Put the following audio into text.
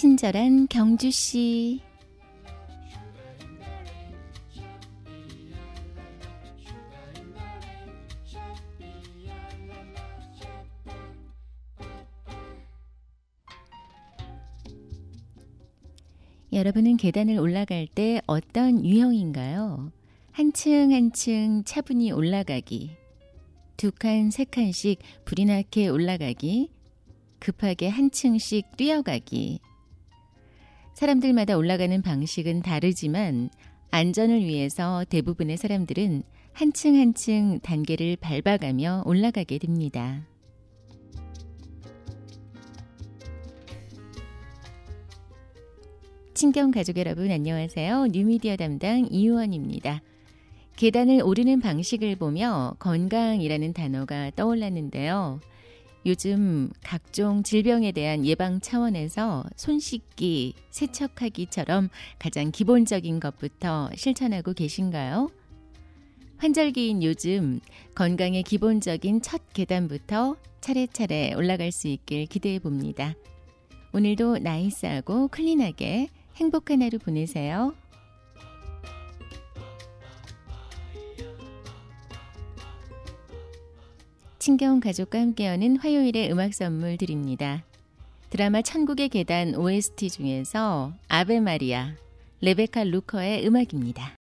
친절한 경주 씨. 여러분은 계단을 올라갈 때 어떤 유형인가요? 한층 한층 차분히 올라가기, 두 칸, 세 칸씩 불이 나게 올라가기, 급하게 한 층씩 뛰어가기. 사람들마다 올라가는 방식은 다르지만 안전을 위해서 대부분의 사람들은 한층 한층 단계를 밟아가며 올라가게 됩니다. 친경 가족 여러분 안녕하세요. 뉴미디어 담당 이유원입니다. 계단을 오르는 방식을 보며 건강이라는 단어가 떠올랐는데요. 요즘 각종 질병에 대한 예방 차원에서 손 씻기, 세척하기처럼 가장 기본적인 것부터 실천하고 계신가요? 환절기인 요즘 건강의 기본적인 첫 계단부터 차례차례 올라갈 수 있길 기대해 봅니다. 오늘도 나이스하고 클린하게 행복한 하루 보내세요. 친경 가족과 함께하는 화요일의 음악 선물 드립니다. 드라마 천국의 계단 OST 중에서 아베 마리아, 레베카 루커의 음악입니다.